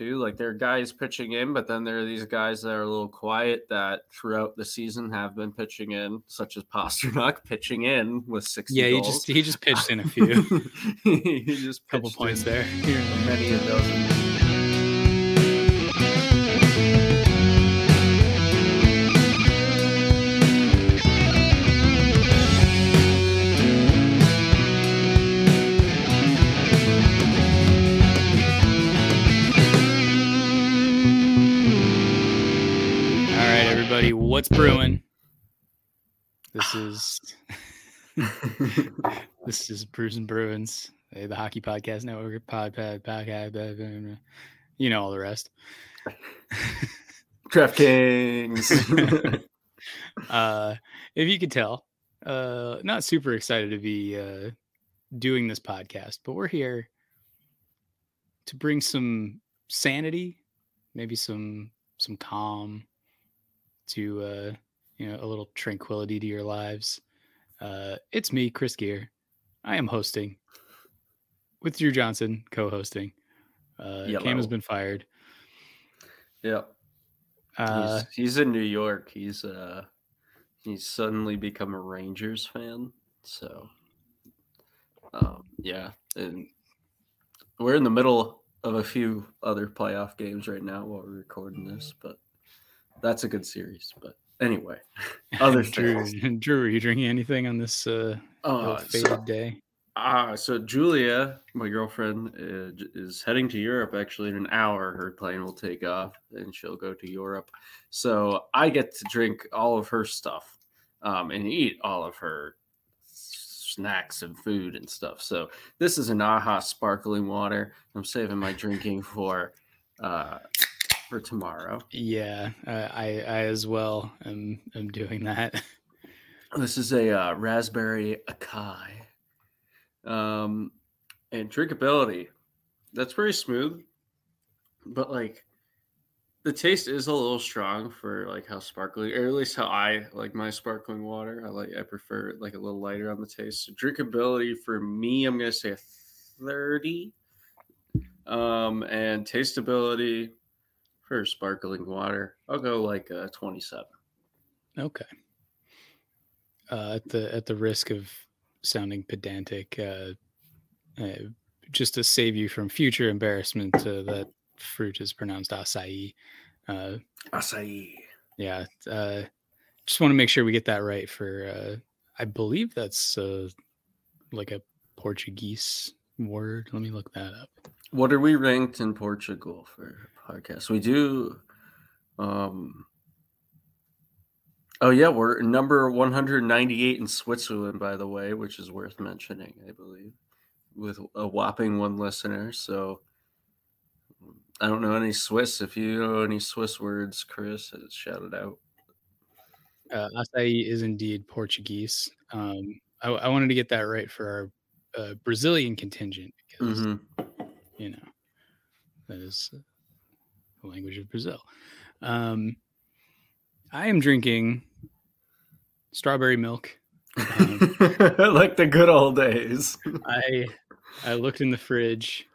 too. Like there are guys pitching in, but then there are these guys that are a little quiet that throughout the season have been pitching in, such as Pastrnak pitching in with six. Yeah, he just he just pitched in a few. he just couple points in there. many a dozen. What's brewing? This is this is Brews and Bruins, the Hockey Podcast Network, pod, pod, podcast, blah, blah, blah. you know all the rest. DraftKings. uh, if you could tell, uh, not super excited to be uh, doing this podcast, but we're here to bring some sanity, maybe some some calm to uh, you know a little tranquility to your lives. Uh, it's me, Chris Gear. I am hosting with Drew Johnson, co-hosting. Uh, Cam has been fired. yep. Uh, he's, he's in New York. He's uh he's suddenly become a Rangers fan. So um yeah, and we're in the middle of a few other playoff games right now while we're recording this, but that's a good series. But anyway, other Drew, things. Drew, are you drinking anything on this uh, Uh, ill-fated so, day? ah, so Julia, my girlfriend, uh, is heading to Europe actually in an hour. Her plane will take off and she'll go to Europe. So I get to drink all of her stuff um, and eat all of her snacks and food and stuff. So this is an AHA sparkling water. I'm saving my drinking for uh, for tomorrow. Yeah, uh, I I as well am am doing that. This is a uh, raspberry acai. Um, and drinkability, that's very smooth, but like the taste is a little strong for like how sparkling, or at least how I like my sparkling water. I like I prefer like a little lighter on the taste. So drinkability for me, I'm gonna say a thirty. Um, and tasteability for sparkling water, I'll go like a twenty-seven. Okay. Uh, at the at the risk of sounding pedantic, uh, uh, just to save you from future embarrassment, uh, that fruit is pronounced acai. Uh, Acai. yeah, uh, just want to make sure we get that right. For uh, I believe that's uh, like a Portuguese word. Let me look that up. What are we ranked in Portugal for podcasts? We do. Um, oh yeah, we're number 198 in Switzerland, by the way, which is worth mentioning, I believe, with a whopping one listener. So I don't know any Swiss. If you know any Swiss words, Chris, shout it out. Uh, acai is indeed Portuguese. Um, I, I wanted to get that right for our uh, Brazilian contingent because Mhm. you know that is the language of Brazil. Um, I am drinking strawberry milk. Um, like the good old days. I I looked in the fridge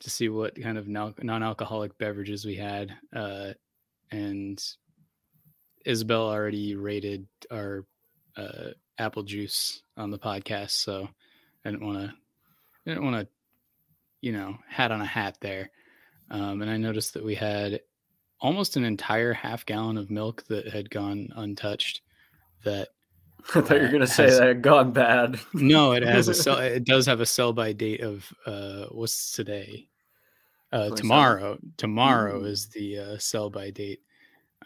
to see what kind of non- non-alcoholic beverages we had, uh, and Isabel already rated our uh, apple juice on the podcast, so I didn't want to, I didn't want to, you know, hat on a hat there. Um, and I noticed that we had almost an entire half gallon of milk that had gone untouched. That I thought you were Uh, gonna say has- that had gone bad. no, it has a sell. It does have a sell by date of uh, what's today? Uh, 27th. tomorrow. Tomorrow Ooh. is the uh, sell by date,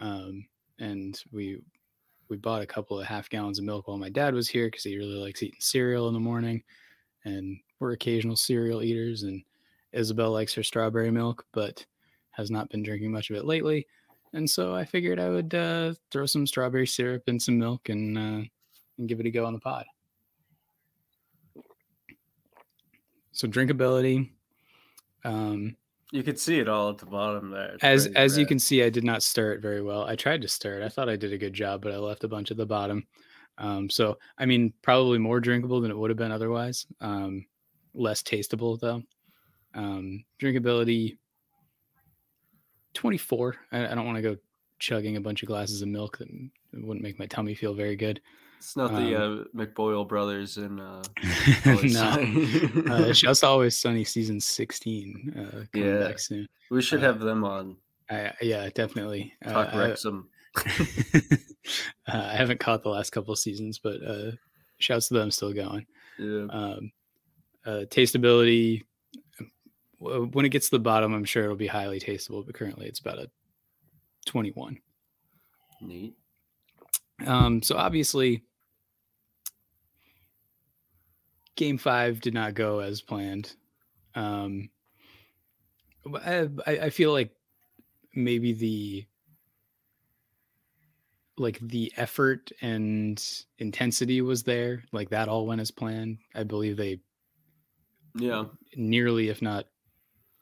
um, and we we bought a couple of half gallons of milk while my dad was here because he really likes eating cereal in the morning, and we're occasional cereal eaters. And Isabel likes her strawberry milk, but has not been drinking much of it lately. And so I figured I would uh, throw some strawberry syrup in some milk and uh, and give it a go on the pod. So drinkability. Um, You could see it all at the bottom there. As as you can see, I did not stir it very well. I tried to stir it. I thought I did a good job, but I left a bunch at the bottom. Um, so I mean, probably more drinkable than it would have been otherwise. Um, less tastable though. Um, drinkability 24. I, I don't want to go chugging a bunch of glasses of milk that wouldn't make my tummy feel very good. It's not the um, uh, McBoyle brothers and uh, no. uh, to always sunny season 16. Uh, yeah, soon. we should uh, have them on. I, yeah, definitely. Talk uh, Wrexham. uh, I haven't caught the last couple of seasons, but uh, shouts to them still going. Yeah. Um, uh, tasteability. When it gets to the bottom, I'm sure it'll be highly tasteable, but currently it's about a 21. Neat. Um, so obviously, game five did not go as planned. Um, I, I feel like maybe the like the effort and intensity was there like that all went as planned. I believe they yeah. nearly if not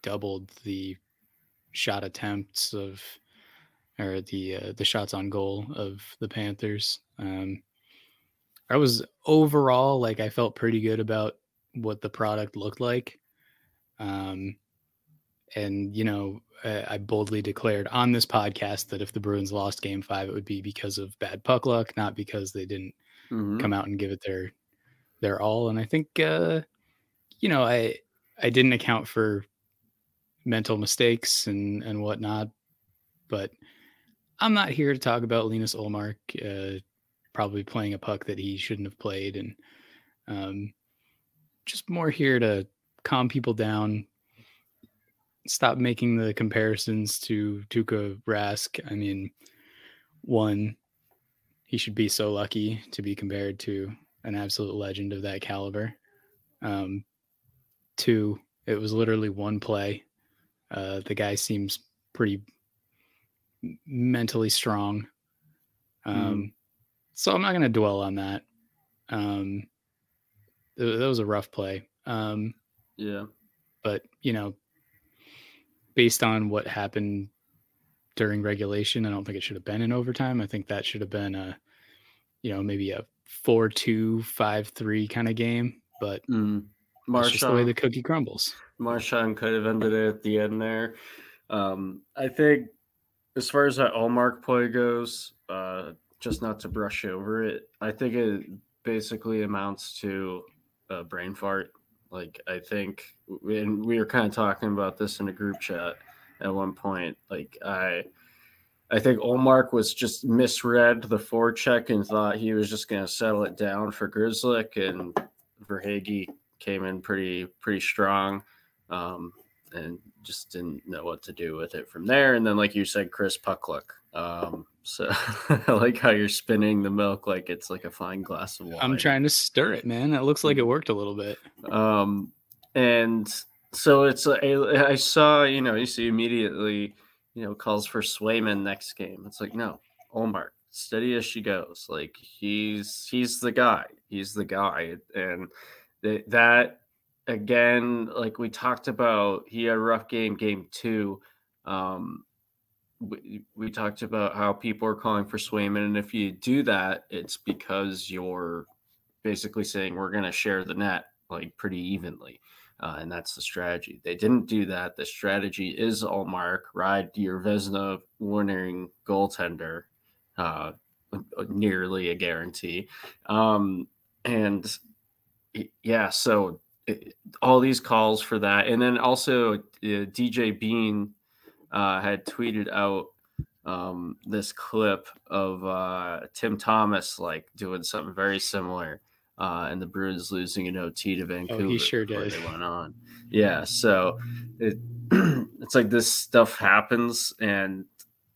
doubled the shot attempts of or the uh, the shots on goal of the panthers. Um i was overall like i felt pretty good about what the product looked like. Um and you know I boldly declared on this podcast that if the Bruins lost Game Five, it would be because of bad puck luck, not because they didn't mm-hmm. come out and give it their their all. And I think, uh, you know, I I didn't account for mental mistakes and and whatnot, but I'm not here to talk about Linus Ullmark uh, probably playing a puck that he shouldn't have played, and um, just more here to calm people down, stop making the comparisons to Tuukka Rask. I mean, one, he should be so lucky to be compared to an absolute legend of that caliber. Um, two, it was literally one play. Uh, the guy seems pretty mentally strong. Um, mm. So I'm not going to dwell on that. Um, that was a rough play. Um, yeah. But, you know, based on what happened during regulation, I don't think it should have been in overtime. I think that should have been a, you know, maybe a four-two, five-three kind of game. But mm. Marchand, just the way the cookie crumbles. Marchand could have ended it at the end there. Um, I think as far as that Ullmark play goes, uh, just not to brush over it, I think it basically amounts to a brain fart. Like I think, and we were kind of talking about this in a group chat at one point. Like I, I think Ullmark was just misread the forecheck and thought he was just going to settle it down for Grzelcyk, and Verhaeghe came in pretty pretty strong, um, and just didn't know what to do with it from there. And then, like you said, Chris Puckluck. Um, so I like how you're spinning the milk like it's like a fine glass of wine. I'm trying to stir it, man. It looks like it worked a little bit. Um, and so it's a, I saw, you know, you see immediately, you know, calls for Swayman next game. It's like, no, Ullmark, steady as she goes. Like he's he's the guy. He's the guy. And that again, like we talked about, he had a rough game, game two. Um, we, we talked about how people are calling for Swayman, and if you do that, it's because you're basically saying we're going to share the net like pretty evenly, uh, and that's the strategy. They didn't do that. The strategy is Ullmark ride your Vezina winning goaltender, uh, nearly a guarantee, um, and yeah, so it, all these calls for that, and then also uh, DJ Bean uh, had tweeted out um, this clip of uh, Tim Thomas like doing something very similar, uh, and the Bruins losing an OT to Vancouver. Oh, he sure did. They went on, yeah. So it it's like this stuff happens, and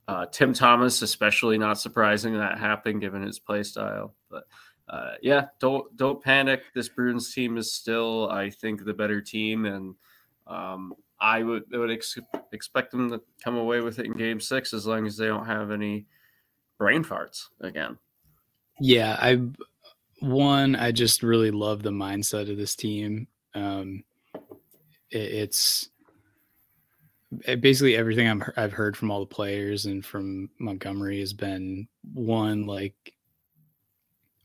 uh, Tim Thomas, especially not surprising that happened given his play style, but. Uh, yeah, don't don't panic. This Bruins team is still, I think, the better team, and um, I would would ex- expect them to come away with it in Game Six as long as they don't have any brain farts again. Yeah, I one I just really love the mindset of this team. Um, it, it's it, basically everything I'm, I've heard from all the players and from Montgomery has been one like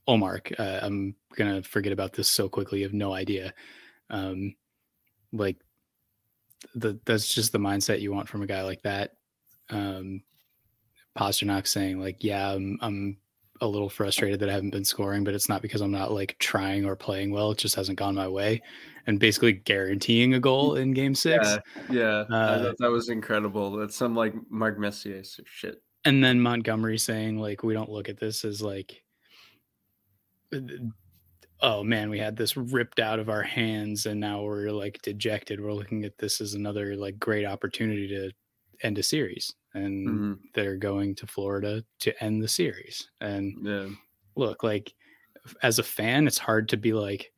Ullmark. Uh, I'm gonna forget about this so quickly. You have no idea. Um, like the that's just the mindset you want from a guy like that. um, Pastrnak saying like, "Yeah, I'm, I'm a little frustrated that I haven't been scoring, but it's not because I'm not like trying or playing well. It just hasn't gone my way." And basically guaranteeing a goal in Game Six. Yeah, yeah, I Uh, thought that was incredible. That's some like Mark Messier shit. and then Montgomery saying like, "We don't look at this as like." Oh man, we had this ripped out of our hands, and now we're like dejected. We're looking at this as another like great opportunity to end a series, and Mhm, they're going to Florida to end the series. And Yeah, look, like as a fan, it's hard to be like,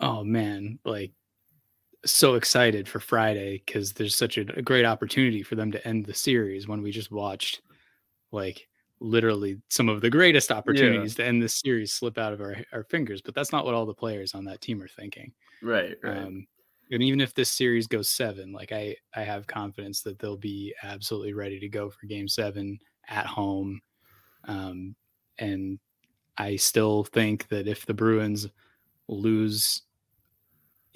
oh man, like so excited for Friday because there's such a, a great opportunity for them to end the series when we just watched like literally some of the greatest opportunities to end this series slip out of our, our fingers. But that's not what all the players on that team are thinking. right, right. Um, and even if this series goes seven, like I, I have confidence that they'll be absolutely ready to go for game seven at home. Um, and I still think that if the Bruins lose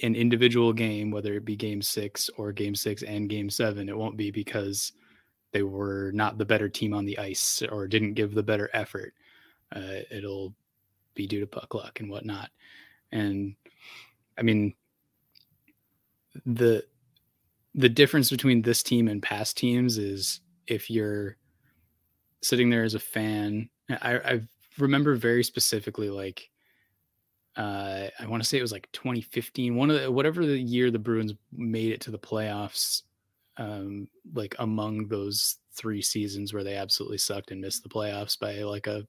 an individual game, whether it be game six or game six and game seven, it won't be because they were not the better team on the ice or didn't give the better effort. Uh, it'll be due to puck luck and whatnot. And I mean, the the difference between this team and past teams is if you're sitting there as a fan i i remember very specifically like uh i want to say it was like 2015 one of the whatever the year the bruins made it to the playoffs um like among those three seasons where they absolutely sucked and missed the playoffs by like a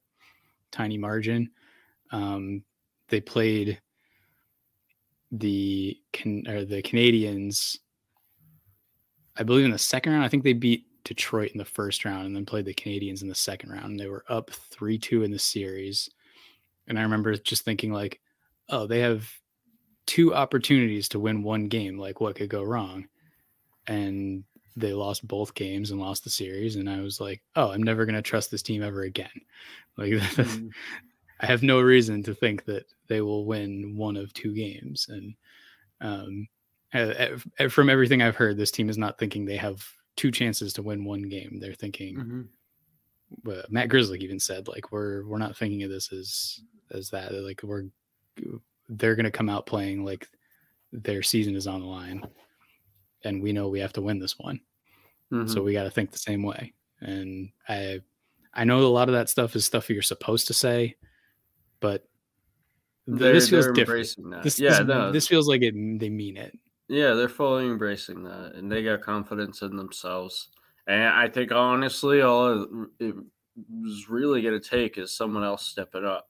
tiny margin um they played the can or the Canadiens. I believe in the second round. I think they beat Detroit in the first round and then played the Canadiens in the second round. And they were up three two in the series. And I remember just thinking like, oh, they have two opportunities to win one game. Like what could go wrong? And they lost both games and lost the series. And I was like, oh, I'm never gonna trust this team ever again. Like Mhm. I have no reason to think that they will win one of two games. And um, from everything I've heard, this team is not thinking they have two chances to win one game. They're thinking. Mhm. Uh, Matt Grzelcyk even said, like, we're we're not thinking of this as as that. Like, we're they're going to come out playing like their season is on the line, and we know we have to win this one Mhm. so we got to think the same way and i i know a lot of that stuff is stuff you're supposed to say but They're- this feels different that. this, yeah, this, no, this feels like it they mean it Yeah, they're fully embracing that, and they got confidence in themselves. And I think honestly, all it was really going to take is someone else stepping up,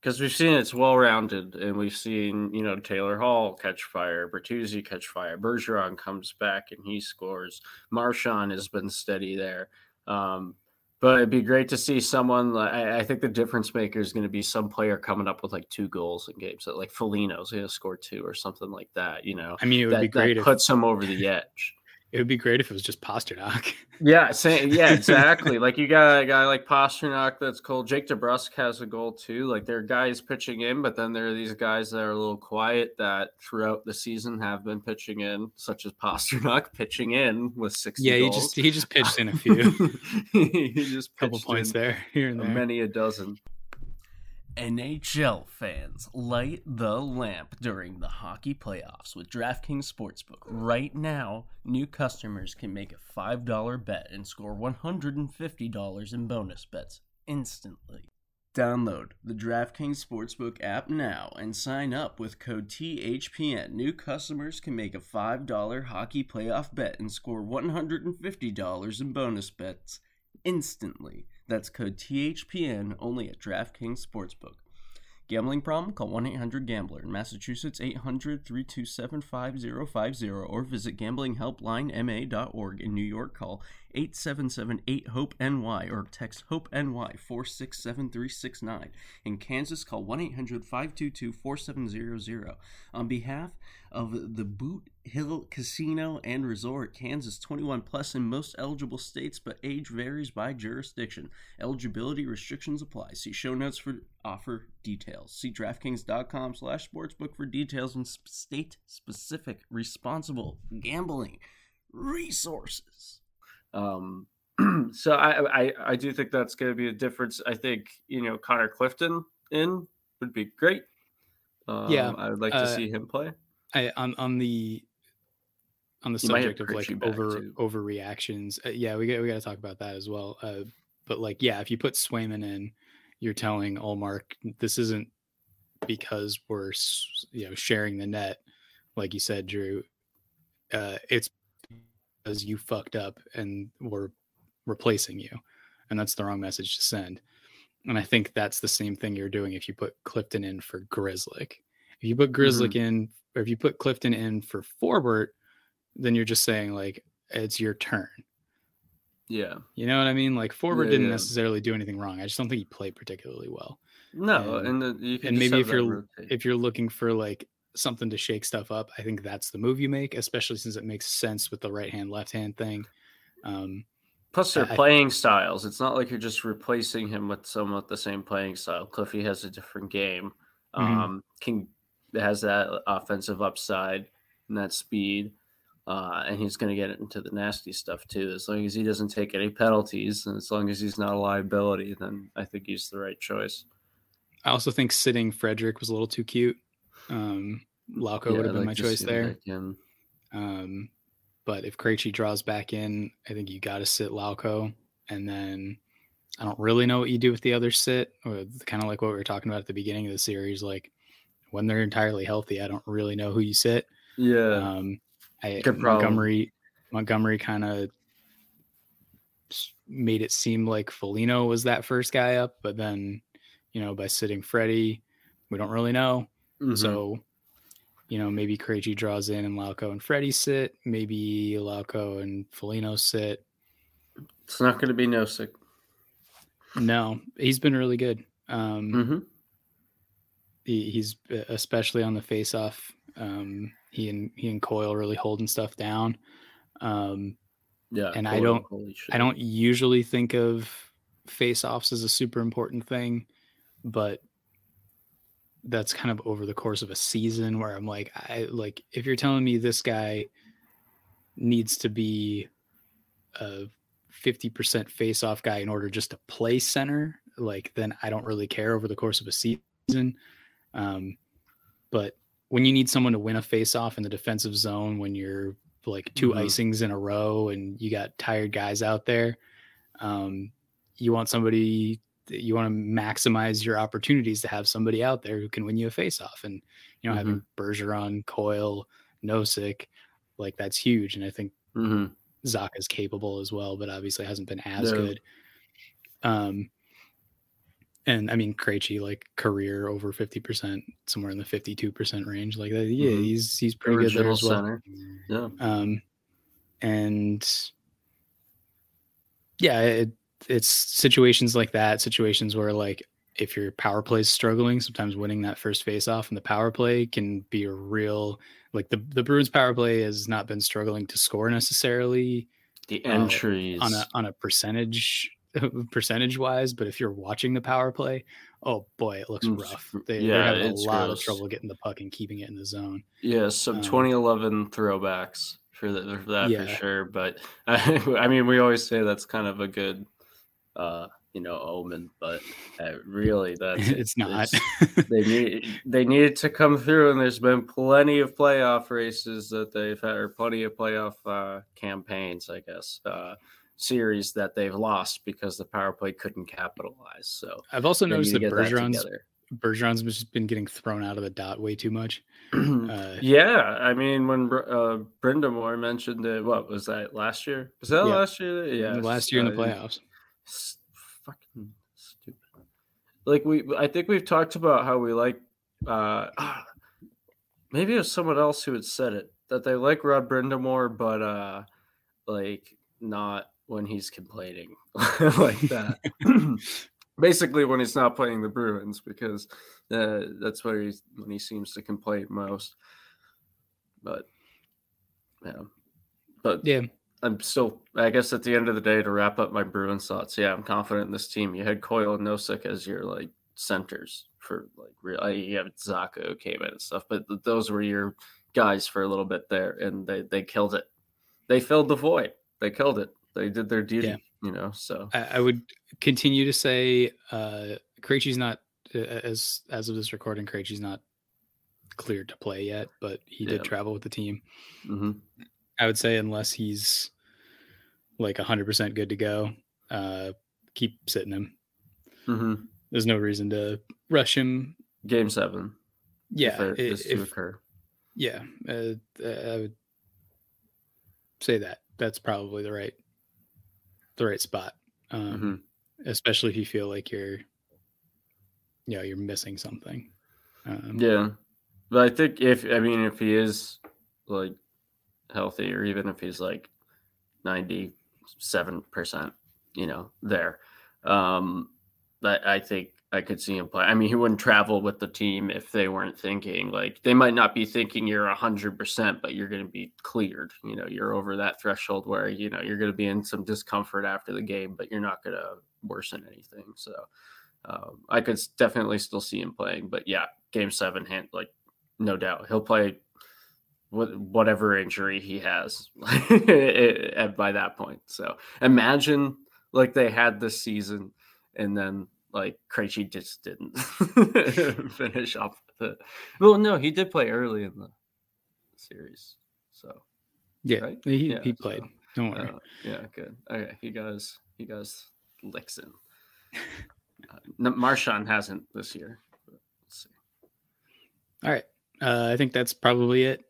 because we've seen it's well rounded, and we've seen you know Taylor Hall catch fire, Bertuzzi catch fire, Bergeron comes back and he scores. Marchand has been steady there. Um, but it'd be great to see someone. Like, I, I think the difference maker is going to be some player coming up with like two goals in games, that like Foligno's going to score two or something like that. You know, i mean it would that, be great that if puts him over the edge. It would be great if it was just Pastrnak. Yeah, same, yeah, exactly. like you got a guy like Pastrnak that's cool. Jake DeBrusk has a goal too. Like there are guys pitching in, but then there are these guys that are a little quiet that throughout the season have been pitching in, such as Pastrnak pitching in with sixty. yeah he goals. just he just pitched in a few he just couple pitched points there here and there many a dozen. NHL fans, light the lamp during the hockey playoffs with DraftKings Sportsbook. Right now, new customers can make a $5 bet and score $150 in bonus bets instantly. Download the DraftKings Sportsbook app now and sign up with code THPN. New customers can make a $5 hockey playoff bet and score $150 in bonus bets instantly. That's code THPN only at DraftKings Sportsbook. Gambling problem? Call 1 800 Gambler. In Massachusetts, 800 327 5050 or visit gamblinghelplinema.org. In New York, call 877 8 HOPE NY or text HOPE NY 467369. In Kansas, call 1 800 522 4700. On behalf of the Boot Hill Casino and Resort, Kansas 21 plus in most eligible states, but age varies by jurisdiction. Eligibility restrictions apply. See show notes for offer details. See DraftKings.com slash sportsbook for details on state specific responsible gambling resources. Um, so I, I I do think that's going to be a difference. I think you know Connor Clifton in would be great. Um, Yeah, I would like to uh, see him play. I on on the on the You subject of like over too. overreactions. Uh, yeah, we got we got to talk about that as well. Uh, but like, yeah, if you put Swayman in, you're telling Ullmark this isn't because we're you know sharing the net, like you said, Drew. Uh, it's because you fucked up and we're replacing you, and that's the wrong message to send. And I think that's the same thing you're doing if you put Clifton in for Grzelcyk. If you put Grzelcyk in, or if you put Clifton in for Forbort, then you're just saying like it's your turn. Yeah. You know what I mean? Like Forbort Yeah, didn't yeah. necessarily do anything wrong. I just don't think he played particularly well. No, And- and, the, you can and maybe if you're- rotate. If you're looking for like something to shake stuff up, I think that's the move you make, especially since it makes sense with the right hand left hand thing. Um, Plus, their I- playing styles. It's not like you're just replacing him with someone with the same playing style. Cliffy has a different game. Mhm. Um, King has that offensive upside and that speed, uh, and he's going to get into the nasty stuff too. As long as he doesn't take any penalties, and as long as he's not a liability, then I think he's the right choice. I also think sitting Frederic was a little too cute. Um, Lauko Yeah, would have been like my choice there. Um, but if Krejci draws back in, I think you got to sit Lauko, and then I don't really know what you do with the other sit, or kind of like what we were talking about at the beginning of the series. Like when they're entirely healthy, I don't really know who you sit. Yeah, Um, I. Montgomery, Montgomery kind of made it seem like Foligno was that first guy up, but then you know by sitting Freddie, we don't really know. Mhm. So, you know, maybe Krejci draws in and Lauko and Freddie sit. Maybe Lauko and Foligno sit. it's not going to be Nosek. No, he's been really good. Um, hmm he, he's especially on the face off. Um, he and he and Coyle really holding stuff down. Um, Yeah, And I don't- I don't usually think of face offs as a super important thing, but that's kind of over the course of a season where I'm like, I like if you're telling me this guy needs to be a 50% face off guy in order just to play center, like then I don't really care over the course of a season. Um, but when you need someone to win a face off in the defensive zone, when you're like 2 Mhm. icings in a row and you got tired guys out there, um, you want somebody you want to maximize your opportunities to have somebody out there who can win you a face off. And you know, having Bergeron, Coyle, Nosek, like that's huge. And I think Mhm. Zacha is capable as well, but obviously hasn't been as No. good. Um, and I mean, Krejci like career over fifty percent, somewhere in the fifty-two percent range. Like that, yeah, Mhm. he's he's pretty good there as well. center. Yeah. Um, and yeah, it, it's situations like that, situations where like if your power play is struggling, sometimes winning that first face off in the power play can be a real like the the Bruins power play has not been struggling to score necessarily The uh, entries on a on a percentage percentage wise, but if you're watching the power play, oh boy, it looks Mm, rough. They, yeah, they're having a lot gross. of trouble getting the puck and keeping it in the zone. Yeah, some Um, 2011 throwbacks for that, for that Yeah. for sure. But I, mean, we always say that's kind of a good, uh, you know, omen. But uh, really, that's it's not. they need they needed to come through, and there's been plenty of playoff races that they've had, or plenty of playoff uh, campaigns, I guess, uh, series that they've lost because the power play couldn't capitalize. So I've also noticed that to get that Bergeron's just been getting thrown out of the dot way too much. Uh, yeah, I mean, when Br- uh, Brind'Amour mentioned it, what was that last year? Was that Yeah. last year? Yeah, last year in the playoffs. fucking stupid. Like we, I think we've talked about how we like. uh Maybe it was someone else who had said it that they like Rod Brind'Amour, but uh like not when he's complaining like that. Basically, when he's not playing the Bruins, because uh, that's where he's when he seems to complain most. But yeah, but Yeah, I'm still, I guess, at the end of the day, to wrap up my Bruins thoughts, yeah, I'm confident in this team. You had Coyle and Nosek as your like centers for like real. You have Zacha who came in and stuff, but th- those were your guys for a little bit there, and they they killed it. They filled the void. They killed it. They did their duty, Yeah. you know. So I, I would continue to say uh Krejci's not uh, as as of this recording, Krejci's not cleared to play yet, but he Yeah. did travel with the team. mhm. I would say unless he's like hundred percent good to go, uh keep sitting him. Mhm. There's no reason to rush him. game seven. Yeah, if it i- is to if, occur. yeah, uh, I would say that that's probably the right the right spot. Um, Mhm. especially if you feel like you're you know you're missing something um, Yeah, but I think if I mean if he is like healthy, or even if he's like ninety seven percent, you know, there, um, I, I think I could see him play. I mean, he wouldn't travel with the team if they weren't thinking like they might not be thinking you're hundred percent, but you're going to be cleared. You know, you're over that threshold where you know you're going to be in some discomfort after the game, but you're not going to worsen anything. So. Um, I could definitely still see him playing, but yeah, game seven, hand like no doubt he'll play what whatever injury he has by that point. So imagine like they had this season, and then like Krejci just didn't finish off the. Well, no, he did play early in the series, so yeah right? he, Yeah, he played so, don't worry uh, yeah, good. Okay, he goes he goes licks in. Uh, no, Marchand hasn't this year. but Let's see. all right uh, i think that's probably it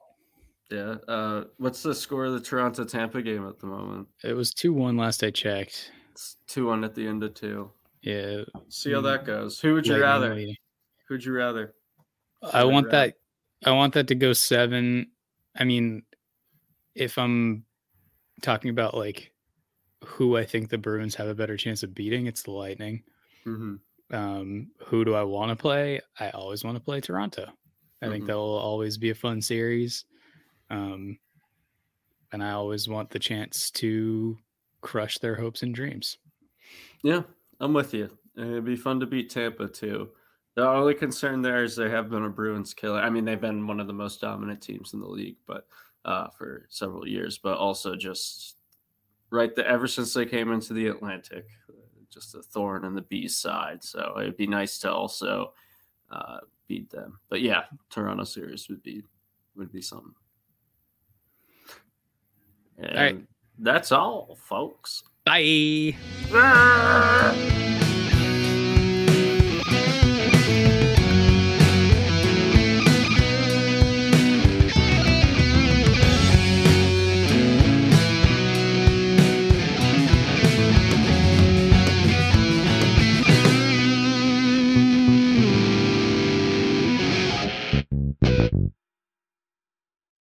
Yeah. Uh, what's the score of the Toronto Tampa game at the moment? it was 2-1 last i checked It's two one at the end of two. Yeah See how that goes. Who would you rather? Who'd you rather? i want right. that i want that to go seven i mean if i'm talking about like who i think the bruins have a better chance of beating it's the lightning Mm-hmm. um, who do I want to play? I always want to play Toronto. I think Mhm. that'll always be a fun series. Um, and I always want the chance to crush their hopes and dreams. Yeah, I'm with you. It'd be fun to beat Tampa too. The only concern there is they have been a Bruins killer. I mean, they've been one of the most dominant teams in the league, but uh, for several years. But also just right the ever since they came into the Atlantic, just a thorn in the bee's side. So it'd be nice to also uh, beat them. But yeah, Toronto series would be would be something. And right. that's all, folks. Bye.